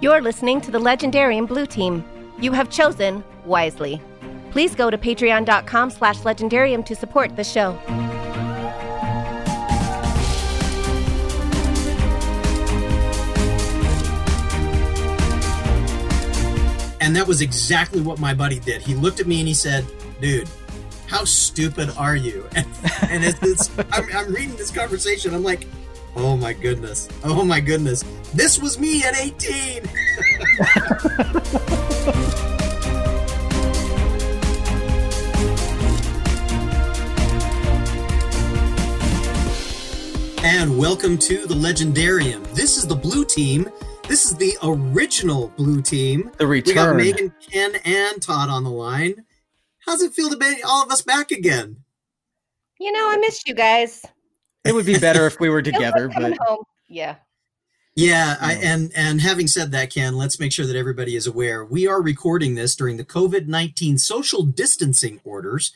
You're listening to the Legendarium Blue Team. You have chosen wisely. Please go to patreon.com slash legendarium to support the show. And that was exactly what my buddy did. He looked at me and he said, dude, how stupid are you? And, and it's, it's I'm, I'm reading this conversation. I'm like, oh my goodness. Oh my goodness. This was me at 18. and welcome to the Legendarium. This is the blue team. This is the original blue team. The return. We got. Megan, Ken, and Todd on the line. How's it feel to be all of us back again? You know, I missed you guys. It would be better if we were together, but home. Yeah. Yeah, I, and and having said that, Ken, let's make sure that everybody is aware. We are recording this during the COVID nineteen social distancing orders.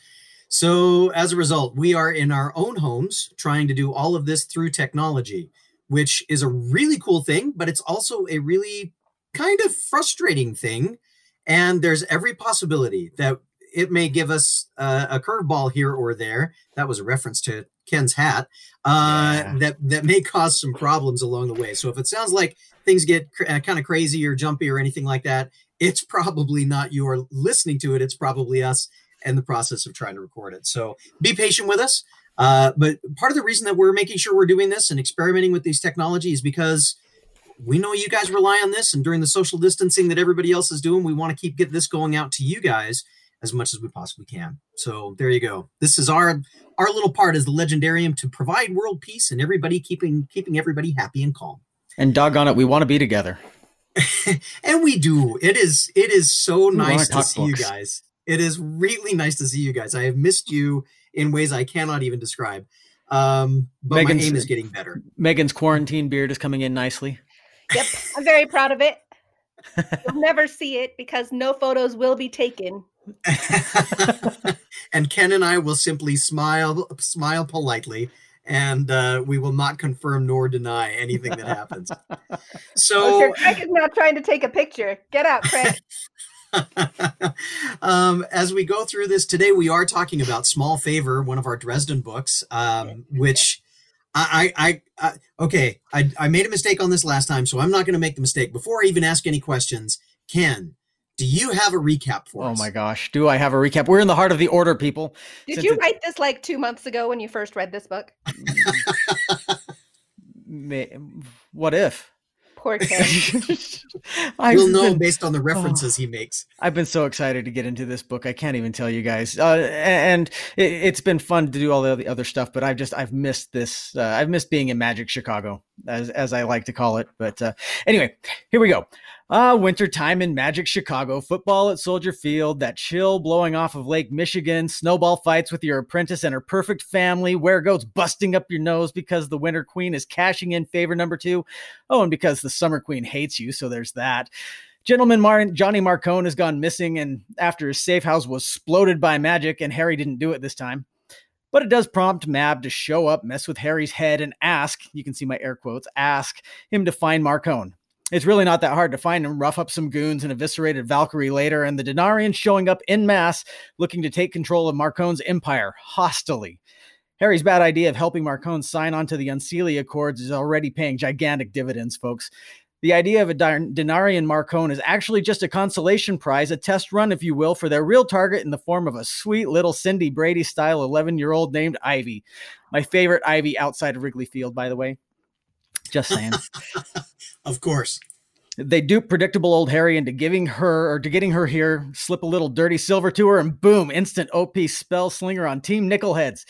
So as a result, we are in our own homes trying to do all of this through technology, which is a really cool thing, but it's also a really kind of frustrating thing. And there's every possibility that it may give us uh, a curveball here or there. That was a reference to Ken's hat. Uh, Yeah. That that may cause some problems along the way. So if it sounds like things get cr- uh, kind of crazy or jumpy or anything like that, it's probably not you are listening to it. It's probably us and the process of trying to record it. So be patient with us. Uh, but part of the reason that we're making sure we're doing this and experimenting with these technologies because we know you guys rely on this, and during the social distancing that everybody else is doing, we want to keep get this going out to you guys as much as we possibly can. So there you go. This is our our little part as the legendarium to provide world peace and everybody keeping keeping everybody happy and calm. and doggone it, we want to be together. and we do. It is it is so wanna nice to talk see you guys. It is really nice to see you guys. I have missed you in ways I cannot even describe. Um, but Megan's- my aim is getting better. Megan's quarantine beard is coming in nicely. Yep. I'm very proud of it. You'll never see it because no photos will be taken. and Ken and I will simply smile smile politely and uh, we will not confirm nor deny anything that happens. So sure, Craig is now trying to take a picture. Get out, Craig. um, as we go through this today, we are talking about Small Favor, one of our Dresden books, um, which I, I, I, I okay, I, I made a mistake on this last time, so I'm not going to make the mistake. Before I even ask any questions, Ken, do you have a recap for Oh us? Oh my gosh. Do I have a recap? We're in the heart of the order, people. Did Since you it's- write this like two months ago when you first read this book? What if? Poor Ken. I've We'll know been- based on the references he makes. I've been so excited to get into this book. I can't even tell you guys. Uh, and it, it's been fun to do all the other- other stuff, but I've just I've missed this. Uh, I've missed being in Magic Chicago, as as I like to call it. But uh, anyway, here we go. Uh, winter time in Magic Chicago, football at Soldier Field, that chill blowing off of Lake Michigan, snowball fights with your apprentice and her perfect family, where goats busting up your nose because the Winter Queen is cashing in favor number two. Oh, and because the Summer Queen hates you, so there's that. Gentleman Mar- Johnny Marcone has gone missing, and after his safe house was exploded by magic, and Harry didn't do it this time. But it does prompt Mab to show up, mess with Harry's head, and ask you can see my air quotes ask him to find Marcone. It's really not that hard to find him, rough up some goons and eviscerated Valkyrie later, and the Denarians showing up in mass looking to take control of Marcone's empire hostily. Harry's bad idea of helping Marcone sign on to the Unseelie Accords is already paying gigantic dividends, folks. The idea of a Denarian Marcone is actually just a consolation prize, a test run, if you will, for their real target in the form of a sweet little Cindy Brady style 11 year old named Ivy. My favorite Ivy outside of Wrigley Field, by the way. Just saying. Of course. they dupe predictable old Harry into giving her or to getting her here, slip a little dirty silver to her, and boom, instant OP spell slinger on Team Nickelheads.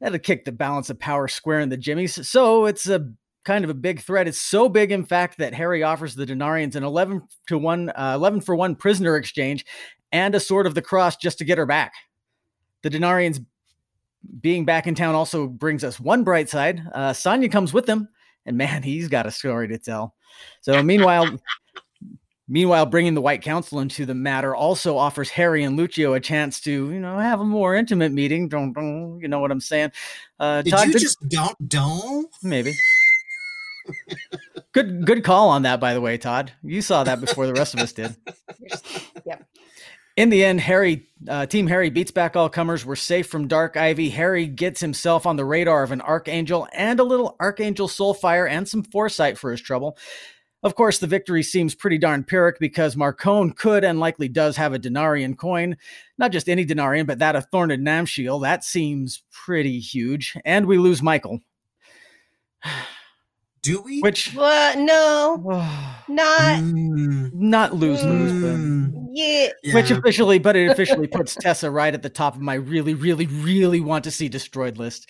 That'll kick the balance of power square in the jimmies. So it's a kind of a big threat. It's so big, in fact, that Harry offers the Denarians an 11 to 1, uh, 11 for 1 prisoner exchange and a sword of the cross just to get her back. The Denarians being back in town also brings us one bright side. Uh, Sanya comes with them, and man, he's got a story to tell. So meanwhile, meanwhile, bringing the White Council into the matter also offers Harry and Luccio a chance to, you know, have a more intimate meeting. Don't, don't you know what I'm saying? Uh, Did Todd, you good- just don't don't? maybe. Good good call on that, by the way, Todd. You saw that before the rest of us did. Yep. In the end, Harry, uh, Team Harry beats back all comers. We're safe from Dark Ivy. Harry gets himself on the radar of an Archangel and a little Archangel Soulfire and some foresight for his trouble. Of course, the victory seems pretty darn pyrrhic because Marcone could and likely does have a Denarian coin. Not just any Denarian, but that of Thorn and Namshiel. That seems pretty huge. And we lose Michael. Do we? Which What? No, not Mm, not lose lose, mm, yet. but which yeah. officially, but it officially puts Tessa right at the top of my really, really, really want to see destroyed list.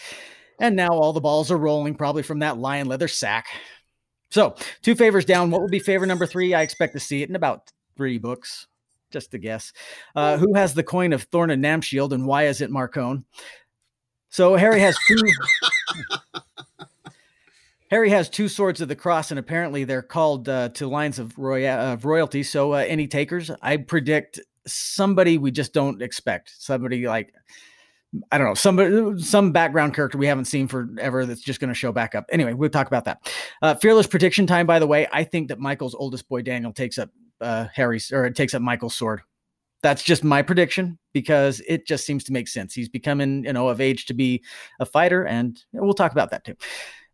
And now all the balls are rolling, probably from that lion leather sack. So two favors down. What will be favor number three? I expect to see it in about three books, just to guess. Uh, who has the coin of Thorn and Namshiel, and why is it Marcone? So Harry has two. Harry has two swords of the cross, and apparently they're called uh, to lines of, of royalty. So, uh, any takers? I predict somebody we just don't expect. Somebody like I don't know, somebody, some background character we haven't seen forever that's just going to show back up. Anyway, we'll talk about that. Uh, fearless prediction time. By the way, I think that Michael's oldest boy Daniel takes up uh, Harry's or takes up Michael's sword. That's just my prediction because it just seems to make sense. He's becoming, you know, of age to be a fighter, and we'll talk about that too.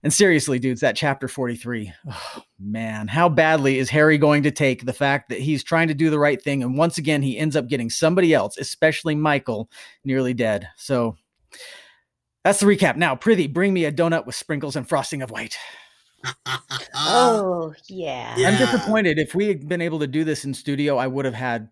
And seriously, dudes, that chapter 43, oh, man, how badly is Harry going to take the fact that he's trying to do the right thing? And once again, he ends up getting somebody else, especially Michael, nearly dead. So that's the recap. Now, prithee, bring me a donut with sprinkles and frosting of white. Oh yeah. Yeah. I'm disappointed. If we had been able to do this in studio, I would have had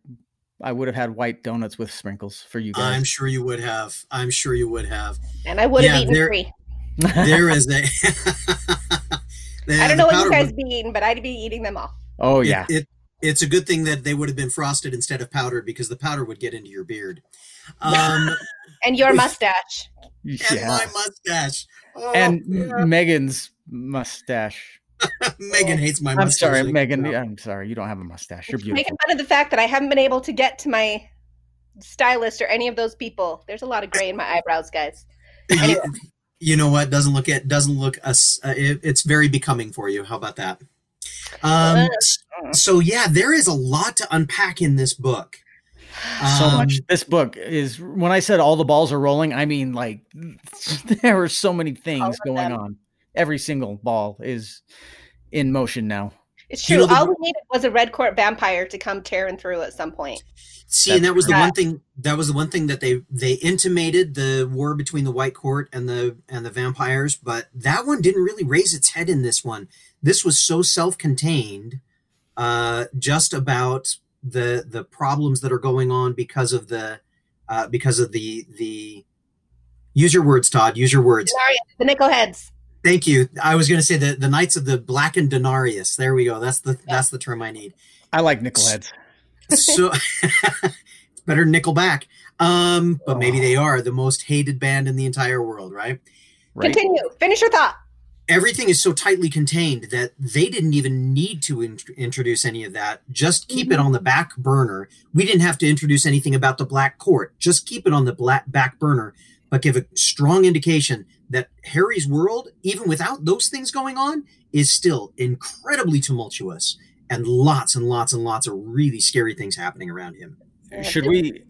I would have had white donuts with sprinkles for you guys. I'm sure you would have. I'm sure you would have. And I would have Yeah, eaten there- three. There is a. I don't know what you guys be eating, but I'd be eating them all. oh yeah. It, it's a good thing that they would have been frosted instead of powdered because the powder would get into your beard. Um, And your mustache. and yeah. my mustache. Oh, and yeah. Megan's mustache. Megan hates my I'm mustache. sorry, Like, Megan. no. I'm sorry. You don't have a mustache. You're beautiful. Making fun of the fact that I haven't been able to get to my stylist or any of those people. There's a lot of gray in my eyebrows, guys. Anyway. You, you know what? Doesn't look it doesn't look us. Uh, it, it's very becoming for you. How about that? Um, so yeah, there is a lot to unpack in this book. so Um, much. This book is when I said all the balls are rolling, I mean like there are so many things going them. on. Every single ball is in motion now. It's You true. know, the- All we needed was a red court vampire to come tearing through at some point. See, and that was the one thing. That was the one thing that they they intimated the war between the White Court and the and the vampires, but that one didn't really raise its head in this one. This was so self-contained, uh, just about the the problems that are going on because of the uh, because of the the. Use your words, Todd. Use your words. Sorry, the nickel heads. Thank you. I was going to say the the Knights of the Blackened Denarius. There we go. That's the that's the term I need. I like nickelheads. so it's better than Nickelback. Um, but maybe they are the most hated band in the entire world, right? Right? Continue. Finish your thought. Everything is so tightly contained that they didn't even need to in- introduce any of that. Just keep it on the back burner. We didn't have to introduce anything about the Black Court. Just keep it on the black back burner, but give a strong indication that Harry's world, even without those things going on, is still incredibly tumultuous and lots and lots and lots of really scary things happening around him. Should we?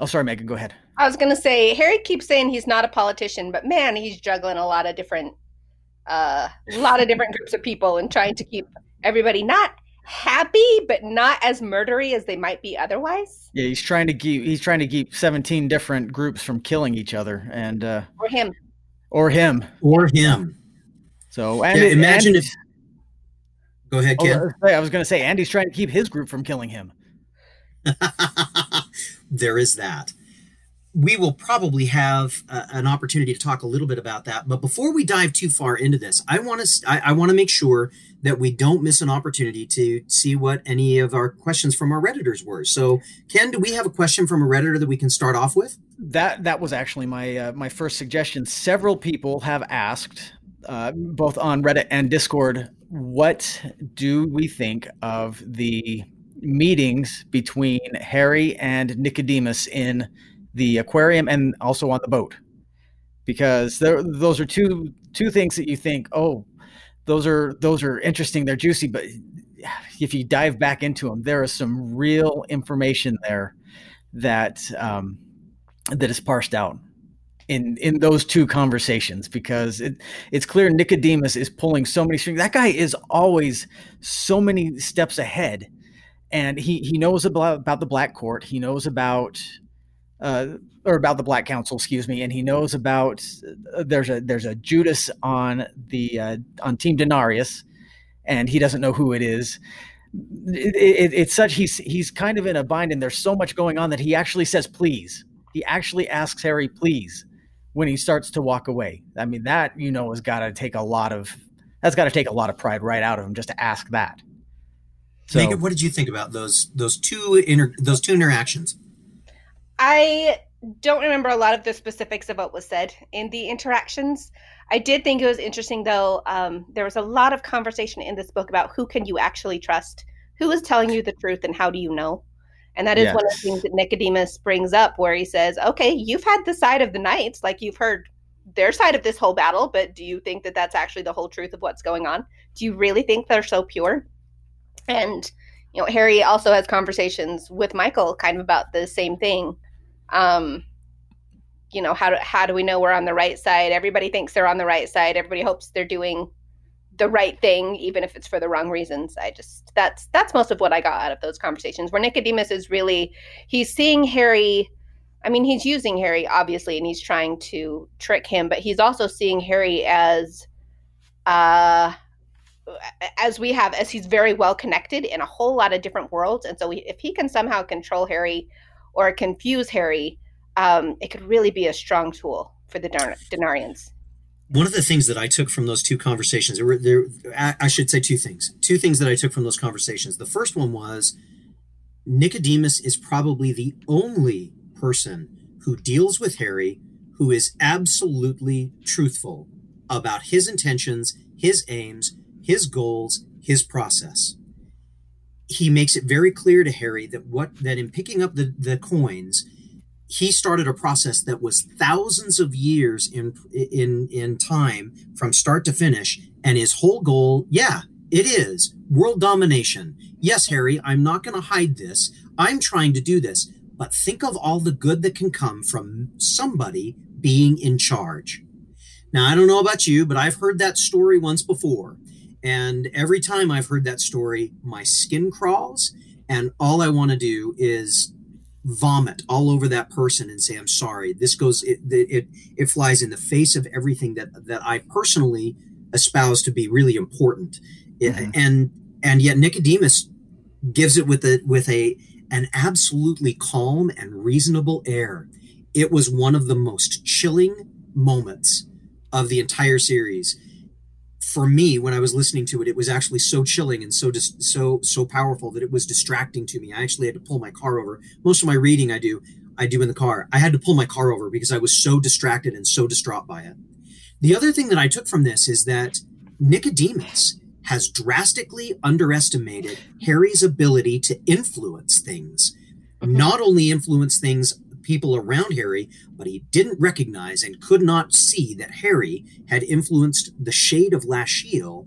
Oh, sorry, Megan. Go ahead. I was gonna say Harry keeps saying he's not a politician, but man, he's juggling a lot of different, uh, a lot of different groups of people and trying to keep everybody not happy, but not as murdery as they might be otherwise. Yeah, he's trying to keep he's trying to keep 17 different groups from killing each other and uh Or him. Or him. Or him. So and Yeah, imagine if- Go ahead, Oh, Ken. I was gonna say- I was going to say Andy's trying to keep his group from killing him. there is that. We will probably have uh, an opportunity to talk a little bit about that. But before we dive too far into this, I want to I, I want to make sure that we don't miss an opportunity to see what any of our questions from our redditors were. So, Ken, do we have a question from a redditor that we can start off with? That that was actually my uh, my first suggestion. Several people have asked, uh, both on Reddit and Discord, what do we think of the meetings between Harry and Nicodemus in the aquarium and also on the boat? Because there, those are two two things that you think, oh, those are those are interesting. They're juicy, but if you dive back into them, there is some real information there that um, that is parsed out in in those two conversations because it, it's clear Nicodemus is pulling so many strings. That guy is always so many steps ahead, and he he knows about about the Black Court. He knows about. Uh, or about the Black Council, excuse me, and he knows about uh, there's a there's a Judas on the uh, on Team Denarius, and he doesn't know who it is. It, it, it's such he's he's kind of in a bind, and there's so much going on that he actually says please. He actually asks Harry please when he starts to walk away. I mean that you know has got to take a lot of that's got to take a lot of pride right out of him just to ask that. So, Megan, what did you think about those those two inter, those two interactions? I don't remember a lot of the specifics of what was said in the interactions. I did think it was interesting, though. Um, there was a lot of conversation in this book about who can you actually trust, who is telling you the truth, and how do you know. And that is yes. one of the things that Nicodemus brings up, where he says, "Okay, you've had the side of the knights, like you've heard their side of this whole battle, but do you think that that's actually the whole truth of what's going on? Do you really think they're so pure?" And you know, Harry also has conversations with Michael, kind of about the same thing. Um, you know how do, how do we know we're on the right side everybody thinks they're on the right side everybody hopes they're doing the right thing even if it's for the wrong reasons i just that's that's most of what i got out of those conversations where nicodemus is really he's seeing harry i mean he's using harry obviously and he's trying to trick him but he's also seeing harry as uh as we have as he's very well connected in a whole lot of different worlds and so we, if he can somehow control harry or confuse harry um, it could really be a strong tool for the Denarians. One of the things that I took from those two conversations, there were there, I should say two things. Two things that I took from those conversations. The first one was Nicodemus is probably the only person who deals with Harry who is absolutely truthful about his intentions, his aims, his goals, his process. He makes it very clear to Harry that what that in picking up the, the coins, he started a process that was thousands of years in in in time from start to finish. And his whole goal yeah it is world domination. Yes harry i'm not going to hide this. I'm trying to do this. But think of all the good that can come from somebody being in charge. Now i don't know about you but i've heard that story once before. And every time i've heard that story my skin crawls. And all i want to do is vomit all over that person and say i'm sorry. This goes it it it flies in the face of everything that that i personally espouse to be really important. Mm-hmm. and and yet nicodemus gives it with a with a an absolutely calm and reasonable air. It was one of the most chilling moments of the entire series for me when i was listening to it it was actually so chilling and so just so so powerful that it was distracting to me. I actually had to pull my car over. Most of my reading i do i do in the car. I had to pull my car over because i was so distracted and so distraught by it. The other thing that i took from this is that nicodemus has drastically underestimated harry's ability to influence things. Mm-hmm. not only influence things people around Harry, but he didn't recognize and could not see that Harry had influenced the shade of Lasciel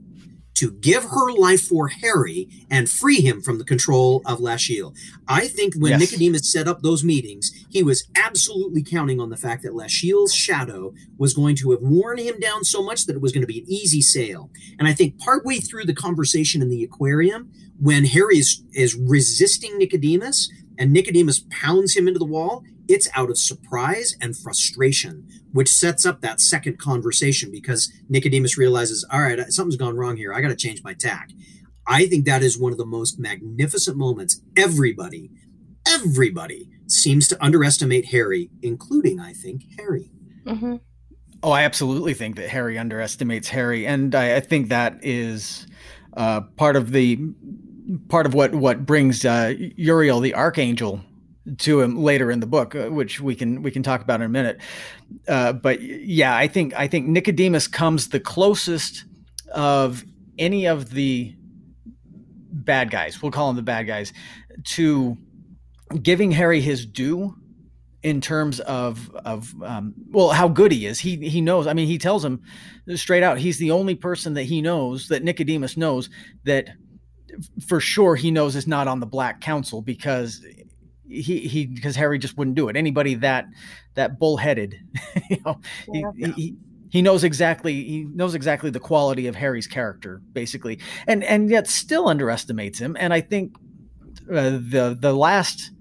to give her life for Harry and free him from the control of Lasciel. I think when yes. Nicodemus set up those meetings, he was absolutely counting on the fact that Lasciel's shadow was going to have worn him down so much that it was going to be an easy sale. And I think partway through the conversation in the aquarium, when Harry is, is resisting Nicodemus and Nicodemus pounds him into the wall, it's out of surprise and frustration, which sets up that second conversation because Nicodemus realizes, all right, something's gone wrong here. I got to change my tack. I think that is one of the most magnificent moments. Everybody, everybody seems to underestimate Harry, including, I think, Harry. Mm-hmm. Oh, I absolutely think that Harry underestimates Harry, and I, I think that is uh, part of the part of what what brings uh, Uriel the Archangel to him later in the book, uh, which we can we can talk about in a minute. Uh, but yeah, I think I think Nicodemus comes the closest of any of the bad guys. We'll call them the bad guys to giving Harry his due in terms of of um, well how good he is. He he knows. I mean, he tells him straight out. He's the only person that he knows that Nicodemus knows that for sure he knows is not on the Black Council because he he because Harry just wouldn't do it. Anybody that that bullheaded, you know, yeah. he, he he knows exactly he knows exactly the quality of Harry's character basically, and and yet still underestimates him. And I think uh, the the last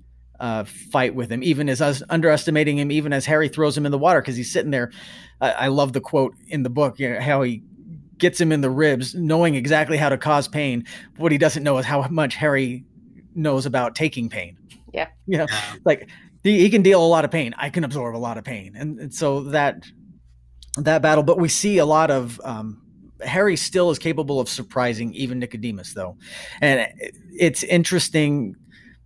uh, fight with him, even as us underestimating him, even as Harry throws him in the water because he's sitting there. Uh, I love the quote in the book, you know, how he gets him in the ribs, knowing exactly how to cause pain. What he doesn't know is how much Harry knows about taking pain. Yeah, you know, like he, he can deal a lot of pain. I can absorb a lot of pain, and, and so that that battle. But we see a lot of um, Harry still is capable of surprising even Nicodemus, though, and it's interesting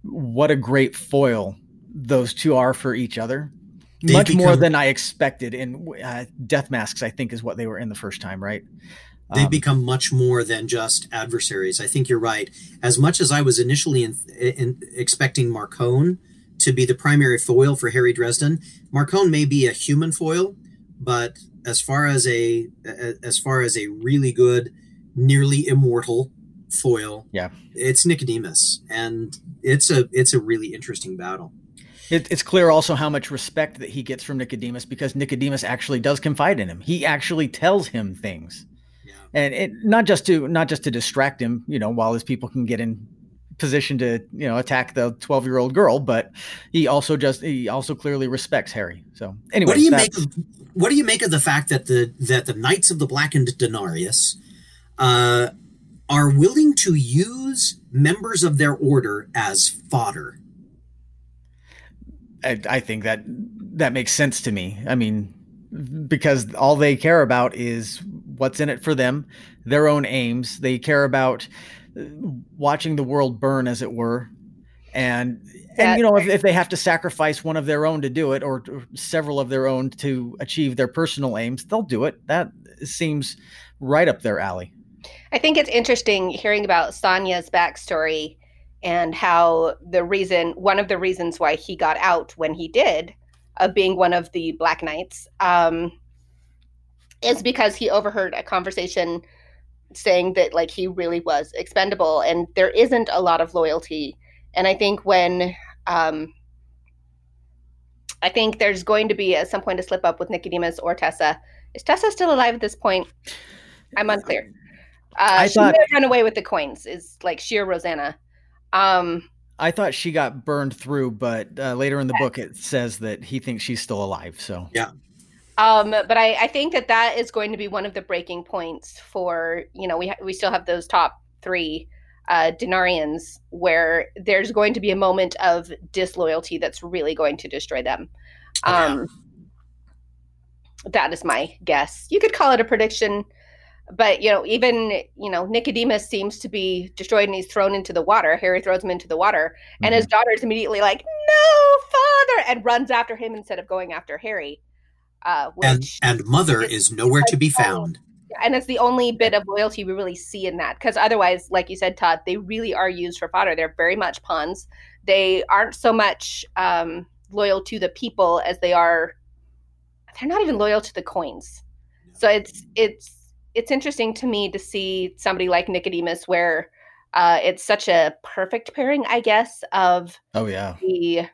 what a great foil those two are for each other. They Much become, more than I expected in uh, Death Masks. I think is what they were in the first time, right? They um, become much more than just adversaries. I think you're right. As much as I was initially in, in, expecting Marcone to be the primary foil for Harry Dresden, Marcone may be a human foil, but as far as a as far as a really good, nearly immortal foil. Yeah, it's Nicodemus, and it's a it's a really interesting battle. It, it's clear also how much respect that he gets from Nicodemus because Nicodemus actually does confide in him. He actually tells him things. And it not just to not just to distract him, you know, while his people can get in position to you know attack the 12 year old girl but he also just he also clearly respects harry so anyway what do you make of what do you make of the fact that the that the knights of the blackened denarius uh, are willing to use members of their order as fodder. I, I think that that makes sense to me. I mean, because all they care about is what's in it for them, their own aims. They care about uh, watching the world burn, as it were, and and you know if, if they have to sacrifice one of their own to do it, or, or several of their own to achieve their personal aims, they'll do it. That seems right up their alley. I think it's interesting hearing about Sanya's backstory and how the reason, one of the reasons why he got out when he did, of being one of the Black Knights, um, is because he overheard a conversation saying that like he really was expendable, and there isn't a lot of loyalty. And I think when um, I think there's going to be at some point a slip up with Nicodemus or Tessa. Is Tessa still alive at this point? I'm unclear. Uh, I she thought run away with the coins. Is like sheer Rosanna. Um, I thought she got burned through, but uh, later in the book it says that he thinks she's still alive. So yeah. Um, but I, I think that that is going to be one of the breaking points for you know we ha- we still have those top three uh, Denarians where there's going to be a moment of disloyalty that's really going to destroy them. Um, that is my guess. You could call it a prediction but you know even you know nicodemus seems to be destroyed and he's thrown into the water harry throws him into the water mm-hmm. and his mm-hmm. daughter is immediately like no father and runs after him instead of going after harry uh, and and mother is, is nowhere to be found. and it's the only bit of loyalty we really see in that because otherwise like you said todd they really are used for fodder. They're very much pawns. They aren't so much um, loyal to the people as they are they're not even loyal to the coins. So it's it's it's interesting to me to see somebody like Nicodemus where uh, it's such a perfect pairing, I guess, of oh yeah. the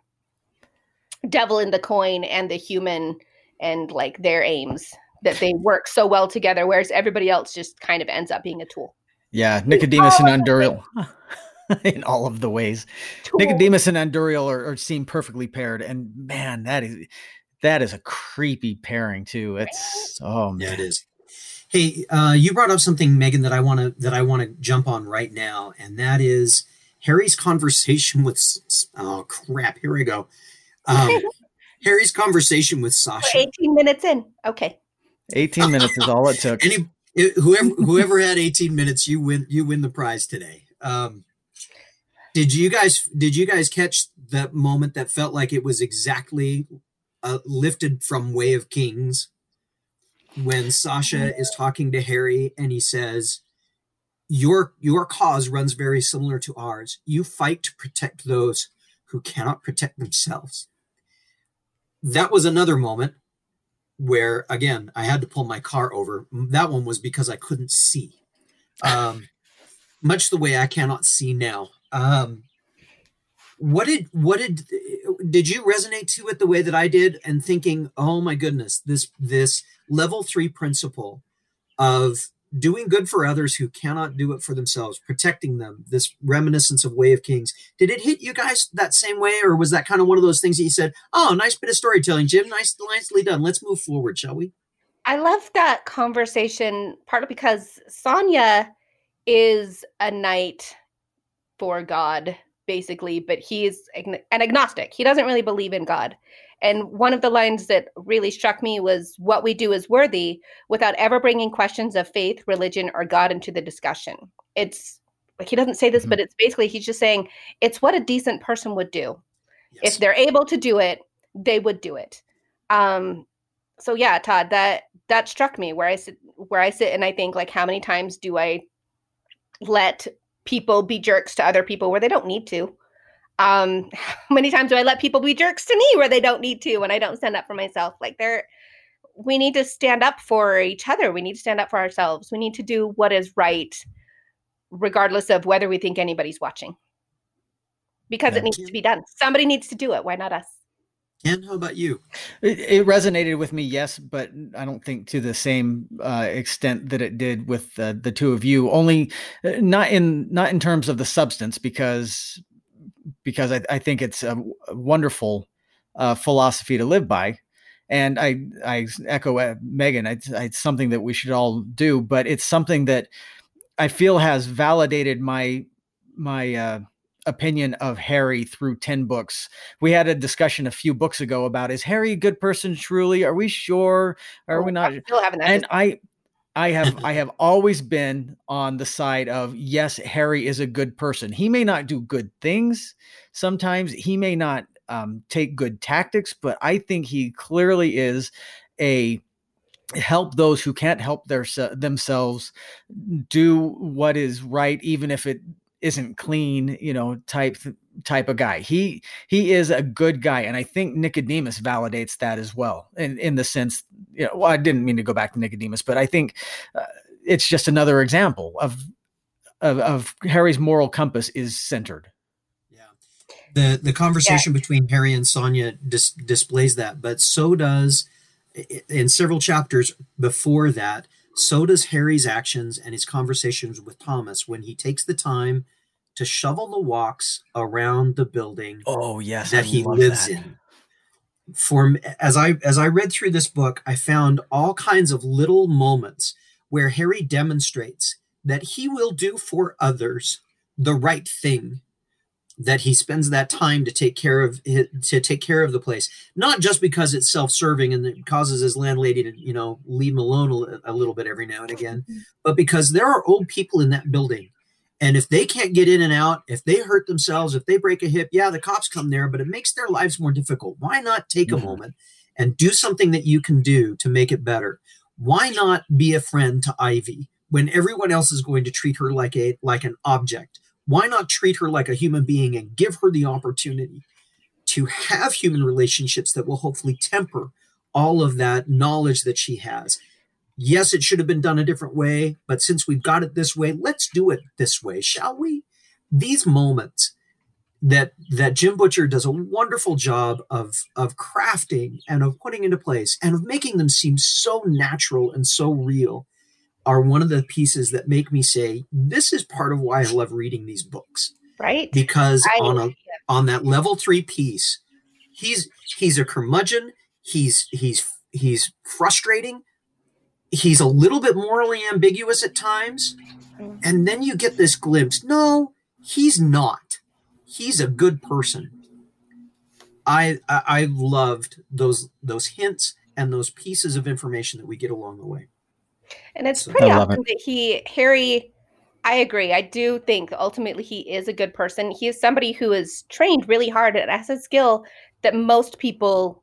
devil in the coin and the human and like their aims that they work so well together, whereas everybody else just kind of ends up being a tool. Yeah, Nicodemus and Anduriel. in all of the ways, tool. Nicodemus and Anduriel are, are seem perfectly paired, and man, that is that is a creepy pairing too. It's oh man, yeah, it is. Hey, uh, you brought up something, Megan, that I want to that I want to jump on right now, and that is Harry's conversation with. Oh crap! Here we go. Um, Harry's conversation with Sasha. We're Eighteen minutes in. Okay. Eighteen minutes is all it took. Any, whoever whoever had eighteen minutes, you win. You win the prize today. Um, did you guys did you guys catch that moment that felt like it was exactly uh, lifted from Way of Kings? when Sasha is talking to Harry and he says, "Your your cause runs very similar to ours. You fight to protect those who cannot protect themselves." That was another moment where again I had to pull my car over. That one was because I couldn't see, um, much the way I cannot see now. Um, what did what did did you resonate to it the way that I did and thinking, oh my goodness, this this level three principle of doing good for others who cannot do it for themselves, protecting them, this reminiscence of Way of Kings. Did it hit you guys that same way, or was that kind of one of those things that you said, oh, nice bit of storytelling, Jim, nice, nicely done. Let's move forward, shall we? I love that conversation, partly because Sanya is a knight for God, basically, but he's an agnostic. He doesn't really believe in God. And one of the lines that really struck me was what we do is worthy without ever bringing questions of faith, religion, or God into the discussion. It's like he doesn't say this, mm-hmm. but it's basically he's just saying it's what a decent person would do. Yes. If they're able to do it, they would do it. Um, so yeah, Todd, that that struck me where I sit where I sit and I think like how many times do I let people be jerks to other people where they don't need to? Um how many times do i let people be jerks to me where they don't need to when i don't stand up for myself. Like they're we need to stand up for each other. We need to stand up for ourselves. We need to do what is right regardless of whether we think anybody's watching. Because yeah, it needs to be done. Somebody needs to do it. Why not us? And how about you? It, it, resonated with me, yes, but I don't think to the same uh, extent that it did with uh, the two of you. Only uh, not in not in terms of the substance, because because I, I think it's a wonderful uh, philosophy to live by. And I, I echo uh, Megan. It's, it's something that we should all do, but it's something that I feel has validated my my uh, opinion of Harry through 10 books. We had a discussion a few books ago about is Harry a good person truly? Are we sure? Are we not? still having that. And I I have I have always been on the side of yes, Harry is a good person. He may not do good things sometimes. He may not um, take good tactics, but I think he clearly is a help those who can't help their themselves do what is right, even if it isn't clean, you know, type type of guy. He he is a good guy, and I think Nicodemus validates that as well. In in the sense, you know, well, I didn't mean to go back to Nicodemus, but I think uh, it's just another example of, of of Harry's moral compass is centered. Yeah, the the conversation yeah. between Harry and Sanya dis- displays that, but so does in several chapters before that. So does Harry's actions and his conversations with Thomas when he takes the time to shovel the walks around the building oh yes that I he lives that. in for as i as i read through this book i found all kinds of little moments where harry demonstrates that he will do for others the right thing that he spends that time to take care of to take care of the place not just because it's self-serving and it causes his landlady to you know leave him alone a, a little bit every now and again mm-hmm. but because there are old people in that building and if they can't get in and out, if they hurt themselves, if they break a hip, yeah, the cops come there, but it makes their lives more difficult. Why not take mm-hmm. a moment and do something that you can do to make it better? Why not be a friend to Ivy when everyone else is going to treat her like a like an object? Why not treat her like a human being and give her the opportunity to have human relationships that will hopefully temper all of that knowledge that she has? Yes, it should have been done a different way, but since we've got it this way, let's do it this way, shall we? These moments that that Jim Butcher does a wonderful job of of crafting and of putting into place and of making them seem so natural and so real are one of the pieces that make me say this is part of why I love reading these books. Right? Because I on a on that level 3 piece, he's he's a curmudgeon, he's he's he's frustrating, he's a little bit morally ambiguous at times. Mm-hmm. And then you get this glimpse no, he's not. He's a good person. I, I I loved those those hints and those pieces of information that we get along the way. And it's so, pretty often it. that he Harry I agree. I do think ultimately he is a good person. He is somebody who is trained really hard and has a skill that most people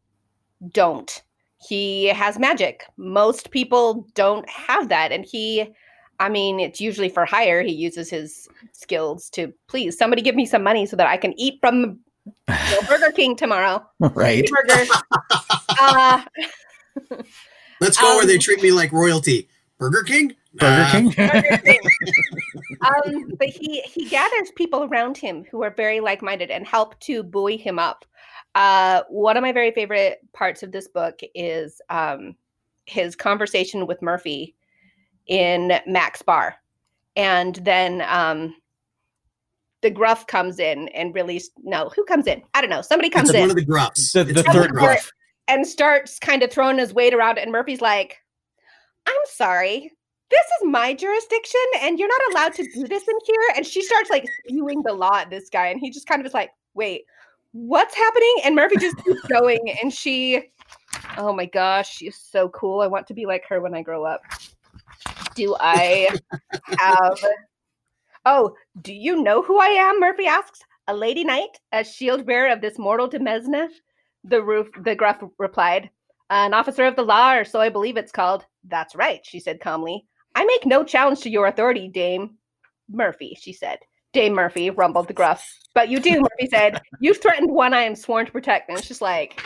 don't he has magic. Most people don't have that. And he, I mean, it's usually for hire. He uses his skills to please somebody give me some money so that I can eat from Go Burger King tomorrow. Right. Burgers. uh, Let's go where Um, they treat me like royalty. Burger King? Burger Nah. King. Burger King. um, but he he gathers people around him who are very like-minded and help to buoy him up. Uh, one of my very favorite parts of this book is um, his conversation with Murphy in Mac's bar, and then um, the gruff comes in and really no, who comes in? I don't know. Somebody comes It's in one of the gruffs. The- the third gruff. and starts kind of throwing his weight around, and Murphy's like, "I'm sorry." This is my jurisdiction, and you're not allowed to do this in here. And she starts like spewing the law at this guy, and he just kind of is like, "Wait, what's happening?" And Murphy just keeps going, and she, oh my gosh, she's so cool. I want to be like her when I grow up. Do I have? Oh, do you know who I am? Murphy asks. A lady knight, a shield bearer of this mortal Demesne. The roof, the gruff replied. An officer of the law, or so I believe it's called. That's right, she said calmly. I make no challenge to your authority, Dame Murphy, she said. Dame Murphy, rumbled the gruff. But you do, Murphy said. You've threatened one I am sworn to protect. And it's just like.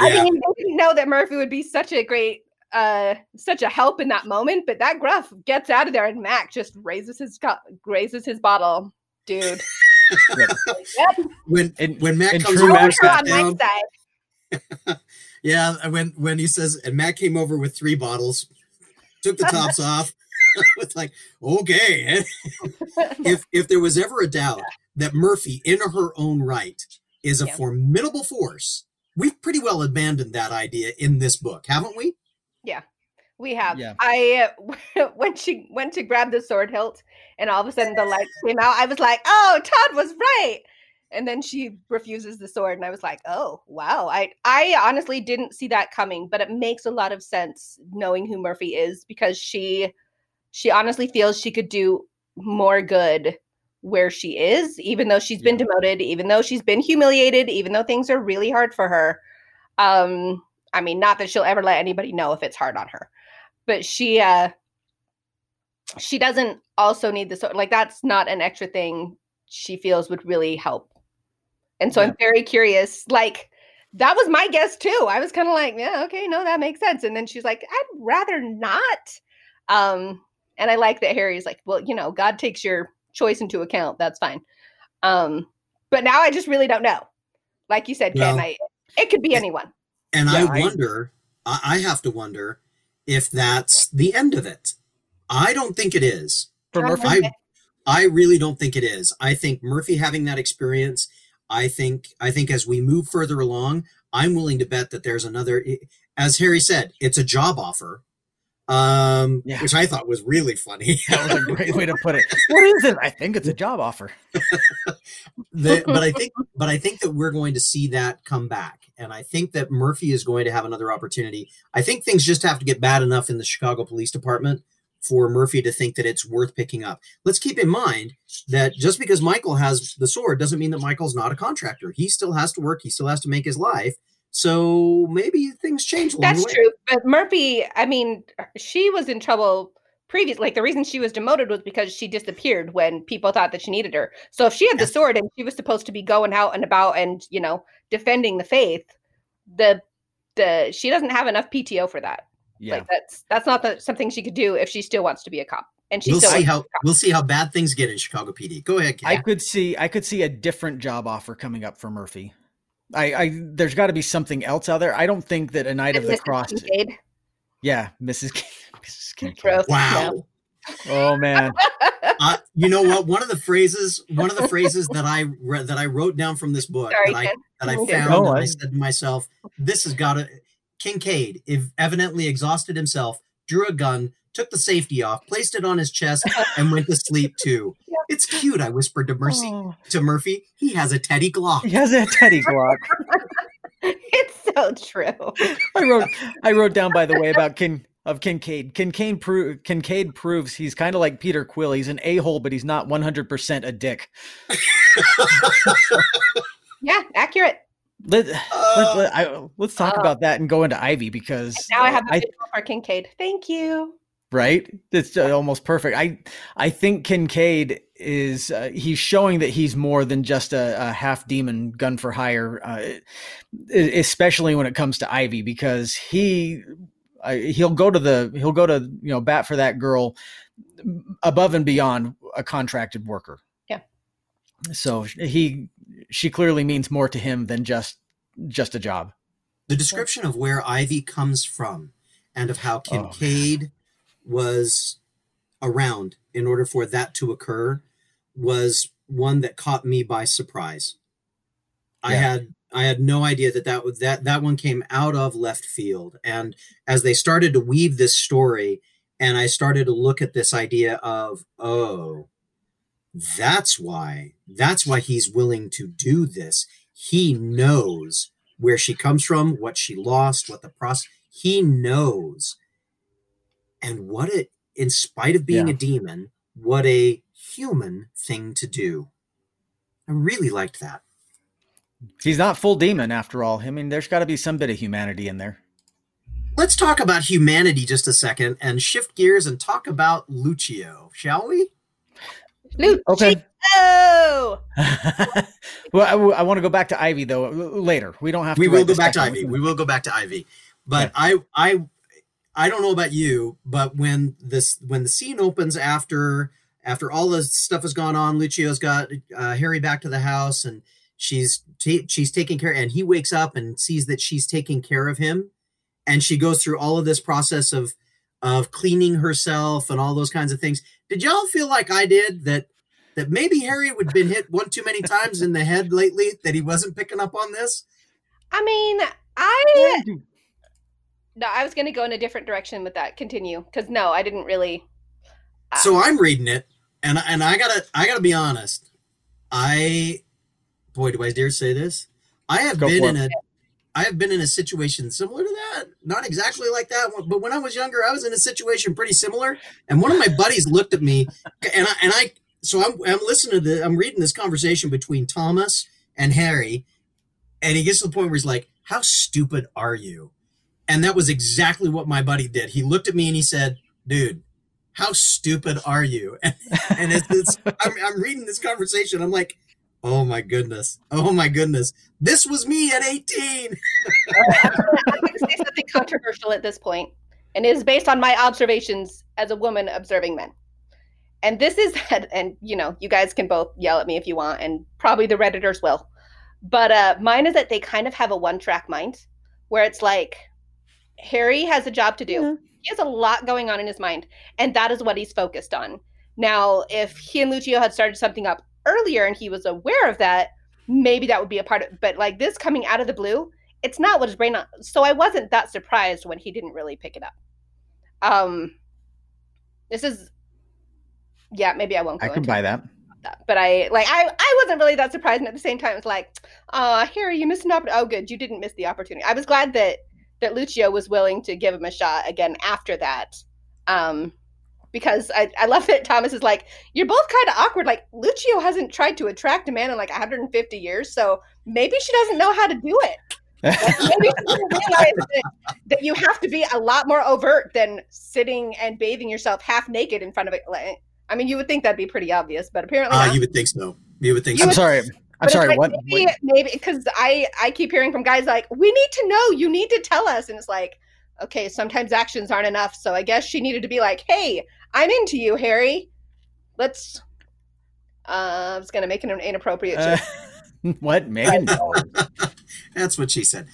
I mean, they didn't know that Murphy would be such a great, uh, such a help in that moment. But that gruff gets out of there, and Mac just raises his co- raises his bottle, dude. Yep, When In- when Matt in comes true over put Mac her on my down, side. yeah, when when he says, and Mac came over with three bottles, took the tops off. it's like okay. if if there was ever a doubt that Murphy, in her own right, is a Yeah. formidable force, we've pretty well abandoned that idea in this book, haven't we? Yeah, we have. Yeah. I uh, when she went to grab the sword hilt, and all of a sudden the light came out. I was like, "Oh, Todd was right." And then she refuses the sword, and I was like, "Oh, wow!" I I honestly didn't see that coming, but it makes a lot of sense knowing who Murphy is because she she honestly feels she could do more good where she is, even though she's been demoted, even though she's been humiliated, even though things are really hard for her. Um, I mean, not that she'll ever let anybody know if it's hard on her but she uh she doesn't also need the sword like that's not an extra thing she feels would really help. And so i'm very curious like that was my guess too. I was kind of like yeah okay no that makes sense. And then she's like i'd rather not. Um and i like that harry's like well you know god takes your choice into account that's fine um but now i just really don't know like you said ken Well, I, it could be anyone And Yeah, I I- wonder, I, I have to wonder if that's the end of it. I don't think it is. For Murphy. I I really don't think it is. I think Murphy having that experience, I think I think as we move further along, I'm willing to bet that there's another as Harry said, it's a job offer. Um Yeah. which I thought was really funny. That was a great way to put it. What is it? I think it's a job offer. The- but I think but I think that we're going to see that come back. And I think that Murphy is going to have another opportunity. I think things just have to get bad enough in the Chicago Police Department for Murphy to think that it's worth picking up. Let's keep in mind that just because Michael has the sword doesn't mean that Michael's not a contractor. He still has to work, he still has to make his life. So maybe things change That's true. But Murphy, I mean, she was in trouble previous. Like the reason she was demoted was because she disappeared when people thought that she needed her. So if she had the sword and she was supposed to be going out and about and you know defending the faith, the the she doesn't have enough PTO for that. Yeah. Like that's that's not the, something she could do if she still wants to be a cop. And she We'll still see how be a cop. we'll see how bad things get in Chicago PD. Go ahead, I could see I could see a different job offer coming up for Murphy. I, I there's got to be something else out there. I don't think that a Knight of the Mrs. Cross. Kincaid. Yeah, Mrs. King, Mrs. Kincaid. Gross. Wow. Oh man, Uh, you know what? One of the phrases, one of the phrases that I re- that I wrote down from this book Sorry, that I that I found, No, and I I- said to myself, "This has got to." Kincaid, if evidently exhausted himself, drew a gun, took the safety off, placed it on his chest, and went to sleep too. It's cute. I whispered to Mercy Oh, to Murphy. He has a Teddy Glock. he has a Teddy Glock. it's so true. I wrote I wrote down by the way about Kin of Kincaid. Kincaid pro- Kincaid proves he's kind of like Peter Quill. He's an a hole, but he's not one hundred percent a dick. Yeah, accurate. Let, let, Uh, let- I, let's talk Oh. about that and go into Ivy because Now I have a I, visual for Kincaid. Thank you. Right? It's uh, almost perfect. I I think Kincaid is uh, he's showing that he's more than just a, a half demon gun for hire, uh, especially when it comes to Ivy, because he uh, he'll go to the he'll go to you know bat for that girl above and beyond a contracted worker. Yeah. So he she clearly means more to him than just just a job. The description of where Ivy comes from and of how Oh, Kincaid was around in order for that to occur was one that caught me by surprise. I had I had no idea that that was that that one came out of left field. And as they started to weave this story, and I started to look at this idea of oh, that's why that's why he's willing to do this. He knows where she comes from, what she lost, what the process. He knows, and what it, in spite of being Yeah. a demon, what a human thing to do. I really liked that. He's not full demon after all. I mean, there's got to be some bit of humanity in there. Let's talk about humanity just a second and shift gears and talk about Luccio, shall we? Luccio! Okay. Oh! well, I, want to go back to Ivy though later. We don't have to. We will go back to. Ivy. We will go back to Ivy. But I I I don't know about you, but when this when the scene opens after after all the stuff has gone on, Luccio's got uh, Harry back to the house and she's ta- she's taking care and he wakes up and sees that she's taking care of him and she goes through all of this process of of cleaning herself and all those kinds of things. Did y'all feel like I did that that maybe Harry would been hit one too many times in the head lately that he wasn't picking up on this? I mean, I no, I was going to go in a different direction with that. Continue, because no, I didn't really. Uh, so I'm reading it, and and I gotta I gotta be honest. I, boy, do I dare say this? I have Go been in it. a, I have been in a situation similar to that. Not exactly like that, but when I was younger, I was in a situation pretty similar. And one of my buddies looked at me, and I and I. So I'm I'm listening to the, I'm reading this conversation between Thomas and Harry, and he gets to the point where he's like, "How stupid are you?" And that was exactly what my buddy did. He looked at me and he said, "Dude, how stupid are you?" And, and it's, I'm, I'm reading this conversation. I'm like, "Oh my goodness! Oh my goodness! This was me at 18." I'm going to say something controversial at this point, and it is based on my observations as a woman observing men. And this is and you know, you guys can both yell at me if you want, and probably the redditors will. But uh, mine is that they kind of have a one-track mind, where it's like Harry has a job to do. Yeah. He has a lot going on in his mind, and that is what he's focused on. Now, if he and Luccio had started something up earlier and he was aware of that, maybe that would be a part of. But like this coming out of the blue, it's not what his brain. on, So I wasn't that surprised when he didn't really pick it up. Um, this is, yeah, maybe I won't. Go I can buy that. that, but I like I I wasn't really that surprised, and at the same time, it's like, uh, Harry, you missed an opportunity. Oh, good, you didn't miss the opportunity. I was glad that that Luccio was willing to give him a shot again after that. Um, because I, I love that Thomas is like, you're both kind of awkward. Like, Luccio hasn't tried to attract a man in like 150 years, so maybe she doesn't know how to do it. Like, maybe she doesn't realize that, that you have to be a lot more overt than sitting and bathing yourself half naked in front of it. Like, I mean, you would think that'd be pretty obvious, but apparently Ah, not. you would think so. You would think You I'm so. would- sorry. I'm But sorry. like, What? Maybe, because I I keep hearing from guys like, we need to know. You need to tell us, and it's like, okay, sometimes actions aren't enough. So I guess she needed to be like, hey, I'm into you, Harry. Let's. Uh, I was gonna make an inappropriate Uh, joke. what, Megan? That's what she said.